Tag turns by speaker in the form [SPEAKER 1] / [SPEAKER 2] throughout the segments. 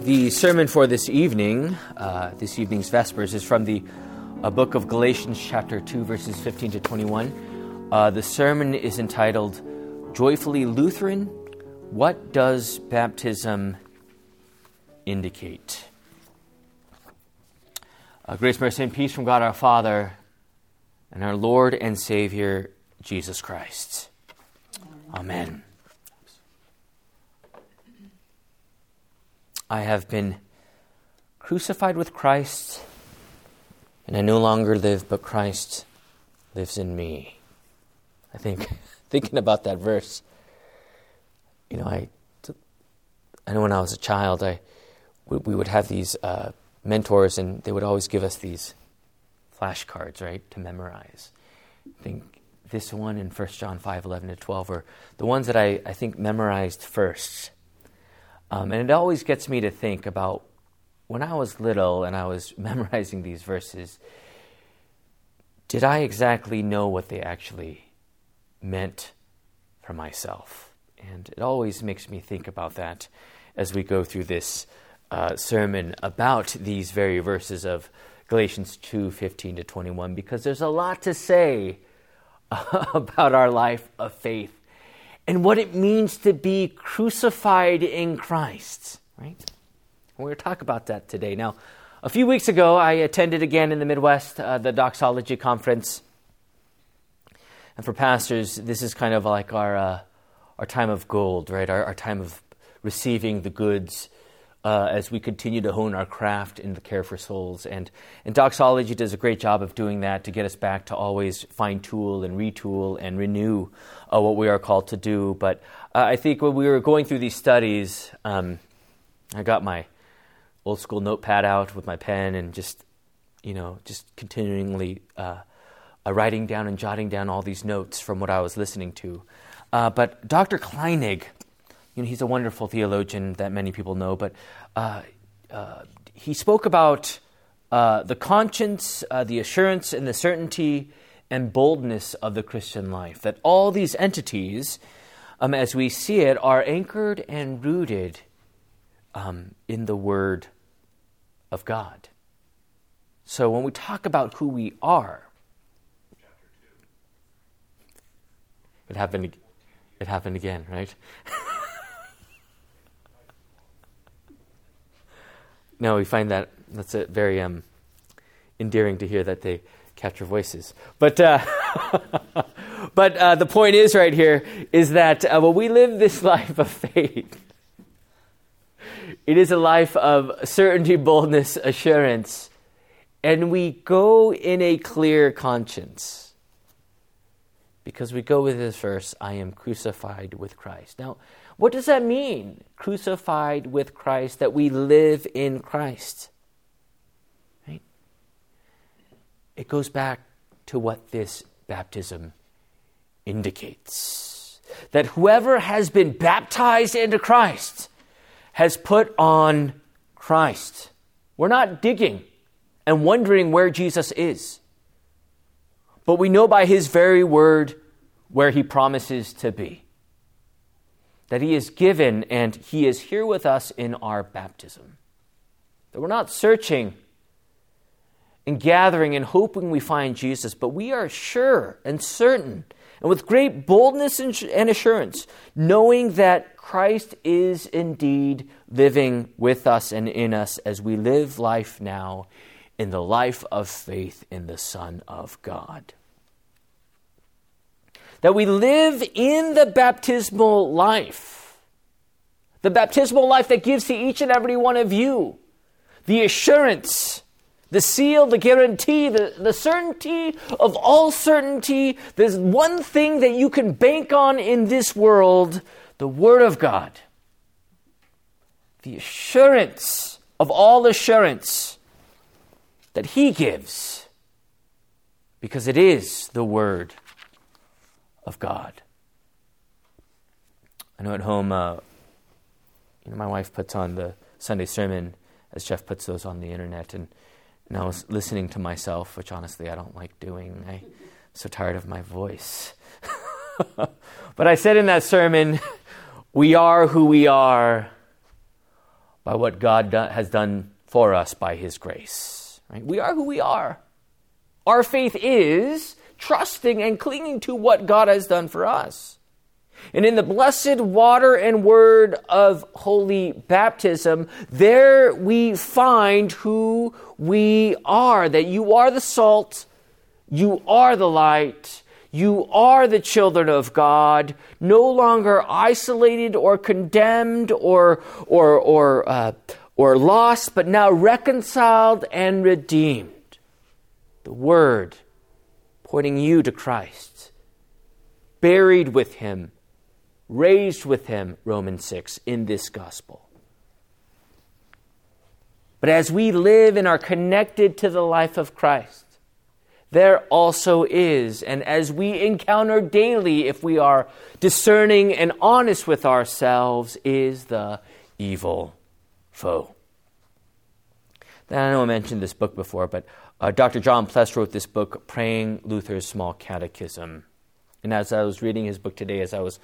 [SPEAKER 1] The sermon for this evening, uh, this evening's Vespers, is from the uh, book of Galatians, chapter 2, verses 15 to 21. Uh, the sermon is entitled Joyfully Lutheran What Does Baptism Indicate? Uh, grace, mercy, and peace from God our Father and our Lord and Savior, Jesus Christ. Amen. I have been crucified with Christ, and I no longer live, but Christ lives in me. I think, thinking about that verse, you know, I, I know when I was a child, I, we, would have these uh, mentors, and they would always give us these flashcards, right, to memorize. I think this one in 1 John 5 11 to 12 are the ones that I, I think memorized first. Um, and it always gets me to think about when I was little and I was memorizing these verses, did I exactly know what they actually meant for myself? And it always makes me think about that as we go through this uh, sermon about these very verses of Galatians 2 15 to 21, because there's a lot to say about our life of faith and what it means to be crucified in Christ, right? We're going to talk about that today. Now, a few weeks ago, I attended again in the Midwest uh, the Doxology Conference. And for pastors, this is kind of like our, uh, our time of gold, right? Our, our time of receiving the goods uh, as we continue to hone our craft in the care for souls. And, and doxology does a great job of doing that to get us back to always fine tool and retool and renew uh, what we are called to do. But uh, I think when we were going through these studies, um, I got my old school notepad out with my pen and just, you know, just continually uh, uh, writing down and jotting down all these notes from what I was listening to. Uh, but Dr. Kleinig, you know, he's a wonderful theologian that many people know, but uh, uh, he spoke about uh, the conscience, uh, the assurance, and the certainty and boldness of the Christian life. That all these entities, um, as we see it, are anchored and rooted um, in the Word of God. So when we talk about who we are, it happened. It happened again, right? no, we find that that's a very um, endearing to hear that they capture voices. But uh, but uh, the point is right here is that uh, when we live this life of faith, it is a life of certainty, boldness, assurance, and we go in a clear conscience. Because we go with this verse, I am crucified with Christ. Now, what does that mean? Crucified with Christ, that we live in Christ. Right? It goes back to what this baptism indicates that whoever has been baptized into Christ has put on Christ. We're not digging and wondering where Jesus is, but we know by his very word where he promises to be that He is given and He is here with us in our baptism. That we're not searching and gathering and hoping we find Jesus, but we are sure and certain and with great boldness and assurance, knowing that Christ is indeed living with us and in us as we live life now in the life of faith in the Son of God that we live in the baptismal life. The baptismal life that gives to each and every one of you the assurance, the seal, the guarantee, the, the certainty of all certainty. There's one thing that you can bank on in this world the Word of God. The assurance of all assurance that He gives, because it is the Word of God. I know at home, uh, you know, my wife puts on the Sunday sermon as Jeff puts those on the internet, and, and I was listening to myself, which honestly I don't like doing. I'm so tired of my voice. but I said in that sermon, we are who we are by what God do- has done for us by His grace. Right? We are who we are. Our faith is trusting and clinging to what God has done for us. And in the blessed water and word of holy baptism, there we find who we are that you are the salt, you are the light, you are the children of God, no longer isolated or condemned or, or, or, uh, or lost, but now reconciled and redeemed. The Word pointing you to Christ, buried with Him, raised with Him, Romans 6, in this gospel. But as we live and are connected to the life of Christ, there also is, and as we encounter daily, if we are discerning and honest with ourselves, is the evil foe. Now, I know I mentioned this book before, but uh, Dr. John Pless wrote this book, Praying Luther's Small Catechism. And as I was reading his book today, as I was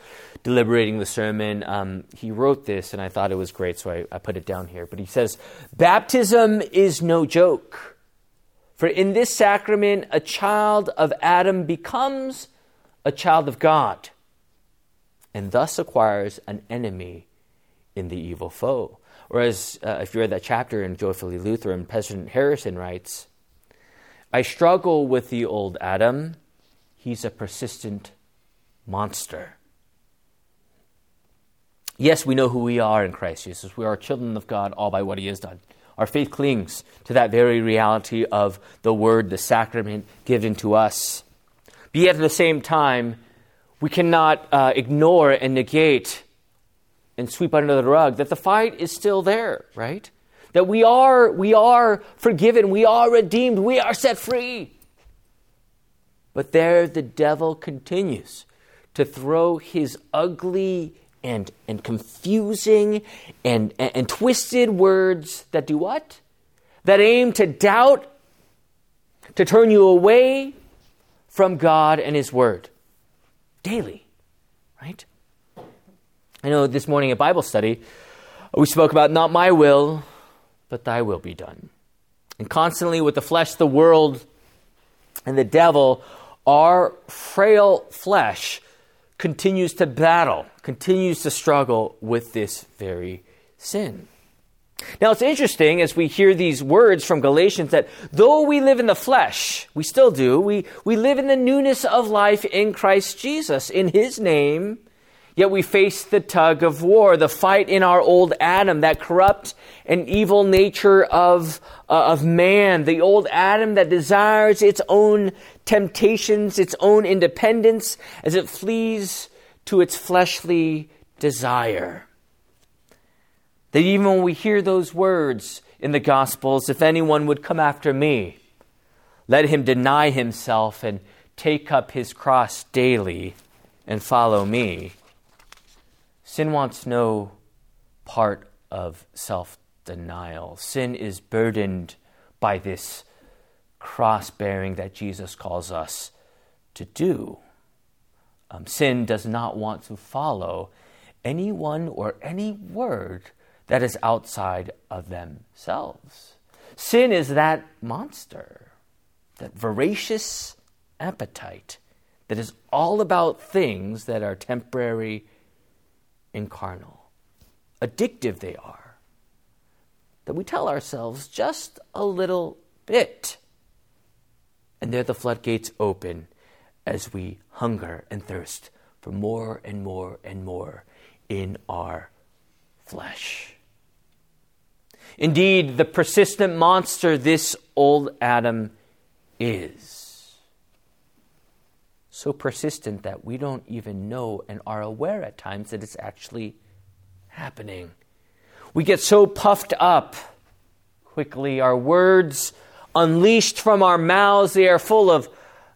[SPEAKER 1] deliberating the sermon, um, he wrote this, and I thought it was great, so I, I put it down here. But he says, Baptism is no joke. For in this sacrament, a child of Adam becomes a child of God, and thus acquires an enemy in the evil foe. Whereas, uh, if you read that chapter in Joyfully Lutheran, President Harrison writes, I struggle with the old Adam. He's a persistent monster. Yes, we know who we are in Christ Jesus. We are children of God all by what He has done. Our faith clings to that very reality of the Word, the sacrament given to us. But yet at the same time, we cannot uh, ignore and negate and sweep under the rug that the fight is still there, right? That we are, we are forgiven, we are redeemed, we are set free. But there the devil continues to throw his ugly and, and confusing and, and, and twisted words that do what? That aim to doubt, to turn you away from God and His Word daily, right? I know this morning at Bible study, we spoke about not my will, but thy will be done. And constantly with the flesh, the world, and the devil, our frail flesh continues to battle, continues to struggle with this very sin. Now, it's interesting as we hear these words from Galatians that though we live in the flesh, we still do, we, we live in the newness of life in Christ Jesus. In His name, Yet we face the tug of war, the fight in our old Adam, that corrupt and evil nature of, uh, of man, the old Adam that desires its own temptations, its own independence, as it flees to its fleshly desire. That even when we hear those words in the Gospels, if anyone would come after me, let him deny himself and take up his cross daily and follow me Sin wants no part of self denial. Sin is burdened by this cross bearing that Jesus calls us to do. Um, sin does not want to follow anyone or any word that is outside of themselves. Sin is that monster, that voracious appetite that is all about things that are temporary and carnal. Addictive they are. That we tell ourselves just a little bit. And there the floodgates open as we hunger and thirst for more and more and more in our flesh. Indeed, the persistent monster this old Adam is so persistent that we don't even know and are aware at times that it's actually happening. We get so puffed up quickly, our words unleashed from our mouths, they are full of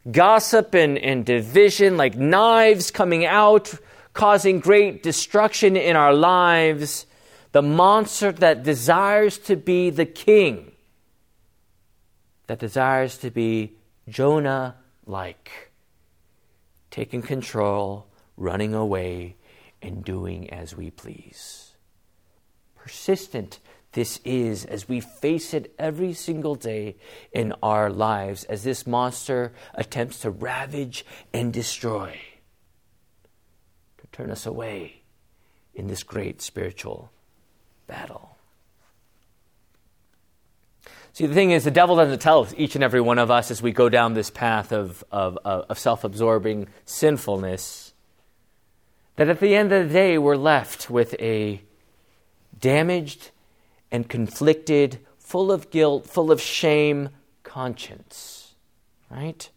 [SPEAKER 1] gossip and, and division, like knives coming out, causing great destruction in our lives. The monster that desires to be the king, that desires to be Jonah like taking control, running away, and doing as we please. Persistent, this is as we face it every single day in our lives as this monster attempts to ravage and destroy, to turn us away in this great spiritual battle. See, the thing is, the devil doesn't tell each and every one of us as we go down this path of, of, of self absorbing sinfulness that at the end of the day, we're left with a damaged and conflicted, full of guilt, full of shame conscience. Right?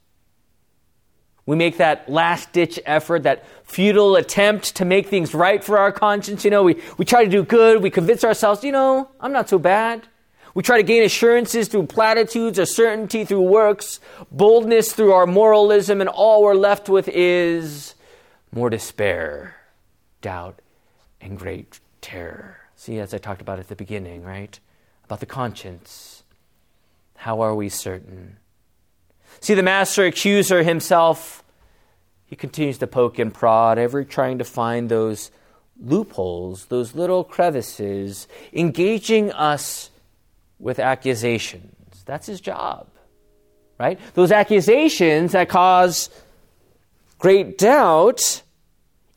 [SPEAKER 1] We make that last ditch effort, that futile attempt to make things right for our conscience. You know, we, we try to do good. We convince ourselves, you know, I'm not so bad. We try to gain assurances through platitudes or certainty through works, boldness through our moralism, and all we're left with is more despair, doubt, and great terror. See, as I talked about at the beginning, right? About the conscience. How are we certain? See, the master accuser himself, he continues to poke and prod, ever trying to find those loopholes, those little crevices, engaging us with accusations. That's his job, right? Those accusations that cause great doubt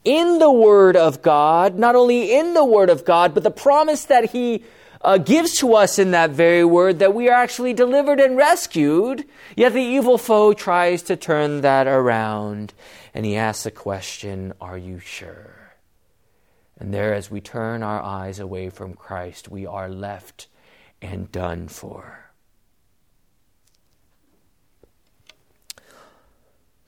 [SPEAKER 1] in the Word of God, not only in the Word of God, but the promise that He uh, gives to us in that very Word that we are actually delivered and rescued. Yet the evil foe tries to turn that around and he asks the question, Are you sure? And there, as we turn our eyes away from Christ, we are left and done for.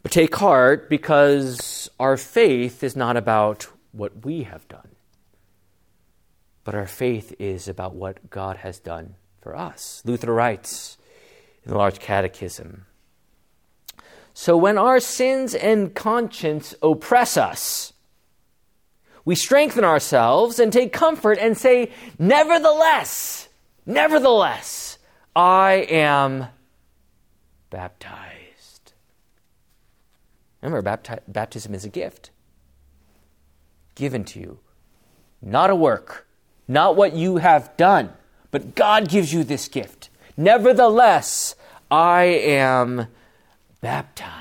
[SPEAKER 1] But take heart because our faith is not about what we have done, but our faith is about what God has done for us. Luther writes in the Large Catechism So when our sins and conscience oppress us, we strengthen ourselves and take comfort and say, Nevertheless, Nevertheless, I am baptized. Remember, bapti- baptism is a gift given to you, not a work, not what you have done, but God gives you this gift. Nevertheless, I am baptized.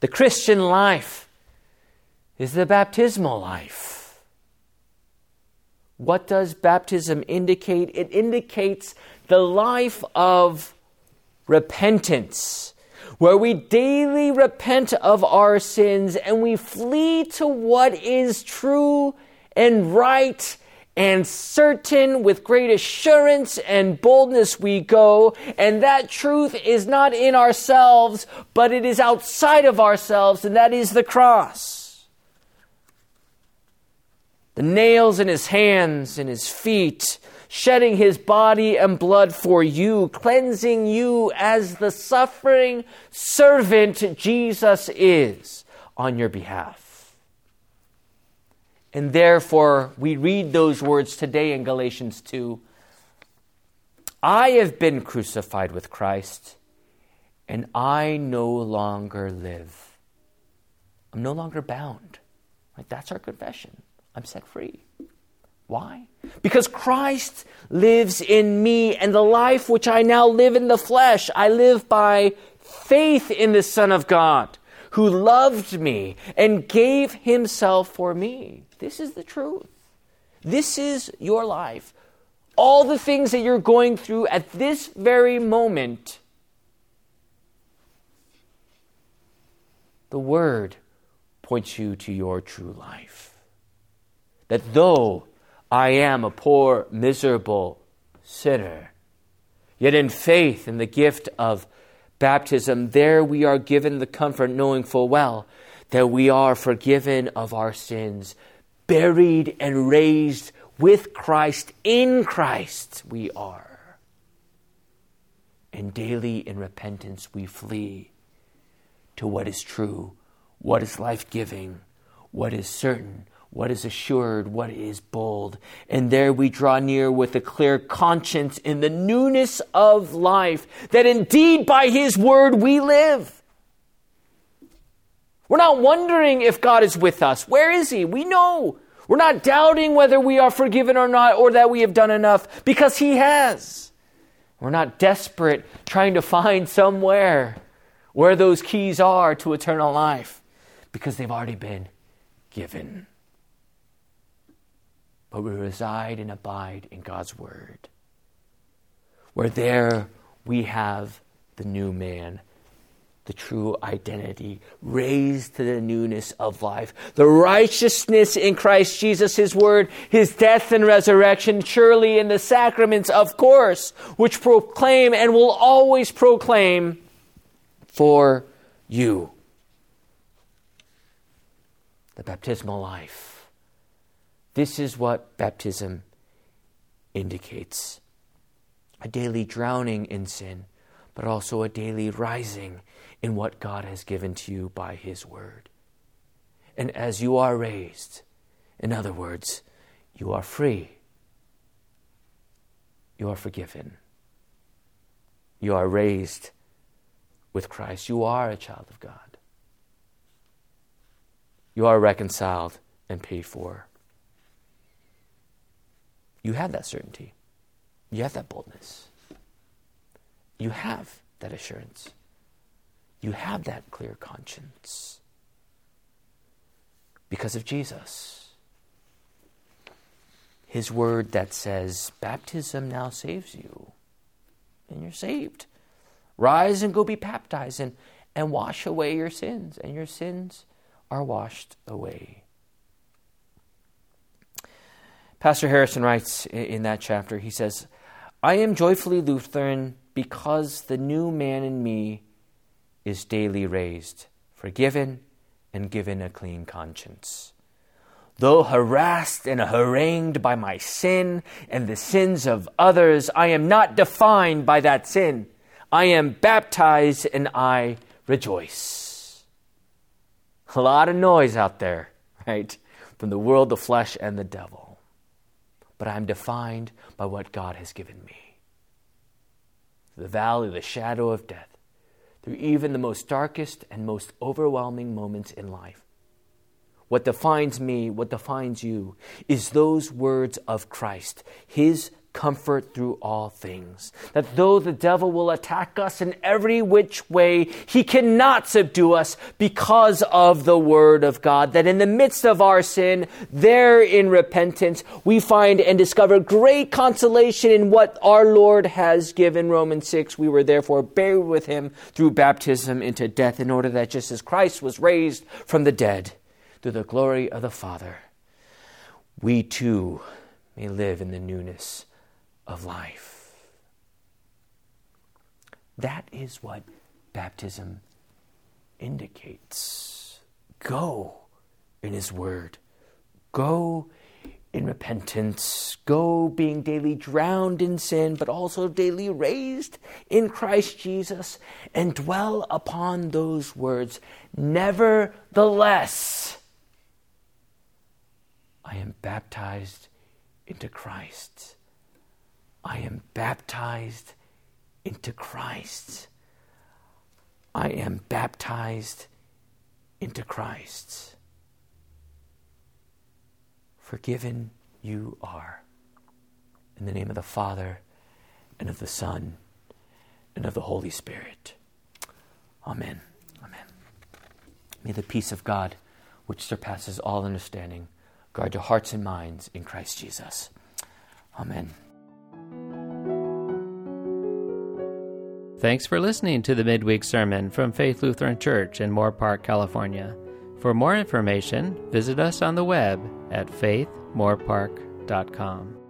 [SPEAKER 1] The Christian life is the baptismal life. What does baptism indicate? It indicates the life of repentance, where we daily repent of our sins and we flee to what is true and right and certain with great assurance and boldness we go. And that truth is not in ourselves, but it is outside of ourselves, and that is the cross the nails in his hands and his feet, shedding his body and blood for you, cleansing you as the suffering servant Jesus is on your behalf. And therefore, we read those words today in Galatians 2 I have been crucified with Christ, and I no longer live. I'm no longer bound. Like that's our confession. I'm set free. Why? Because Christ lives in me, and the life which I now live in the flesh, I live by faith in the Son of God, who loved me and gave himself for me. This is the truth. This is your life. All the things that you're going through at this very moment, the Word points you to your true life that though I am a poor, miserable sinner, yet in faith in the gift of baptism, there we are given the comfort, knowing full well that we are forgiven of our sins, buried and raised with Christ. In Christ we are. And daily in repentance we flee to what is true, what is life giving, what is certain, what is assured, what is bold. And there we draw near with a clear conscience in the newness of life, that indeed by His word we live. We're not wondering if God is with us. Where is He? We know. We're not doubting whether we are forgiven or not or that we have done enough because He has. We're not desperate trying to find somewhere where those keys are to eternal life because they've already been given. But we reside and abide in God's Word, where there we have the new man the true identity, raised to the newness of life. The righteousness in Christ Jesus, His Word, His death and resurrection, surely in the sacraments, of course, which proclaim and will always proclaim for you. The baptismal life. This is what baptism indicates. A daily drowning in sin, but also a daily rising in what God has given to you by His Word. And as you are raised, in other words, you are free, you are forgiven, you are raised with Christ, you are a child of God, you are reconciled and paid for. You have that certainty. You have that boldness. You have that assurance you have that clear conscience because of Jesus. His word that says, Baptism now saves you, and you're saved. Rise and go be baptized and, and wash away your sins, and your sins are washed away. Pastor Harrison writes in that chapter, he says, I am joyfully Lutheran because the new man in me is daily raised, forgiven, and given a clean conscience. Though harassed and harangued by my sin and the sins of others, I am not defined by that sin. I am baptized and I rejoice. A lot of noise out there, right? From the world, the flesh, and the devil. But I'm defined by what God has given me. Through The valley, the shadow of death through even the most darkest and most overwhelming moments in life. What defines me, what defines you, is those words of Christ, His comfort through all things. That though the devil will attack us in every which way, he cannot subdue us because of the word of God. That in the midst of our sin, there in repentance, we find and discover great consolation in what our Lord has given. Romans 6, we were therefore buried with him through baptism into death in order that just as Christ was raised from the dead through the glory of the Father, we too may live in the newness of life. That is what baptism indicates. Go in His Word. Go in repentance. Go being daily drowned in sin, but also daily raised in Christ Jesus, and dwell upon those words. Nevertheless, I am baptized into Christ. I am baptized into Christ. I am baptized into Christ. Forgiven you are. In the name of the Father, and of the Son, and of the Holy Spirit. Amen. Amen. May the peace of God, which surpasses all understanding, guard your hearts and minds in Christ Jesus. Amen.
[SPEAKER 2] Thanks for listening to the midweek sermon from Faith Lutheran Church in Moorpark, California. For more information, visit us on the web at faithmoorpark.com.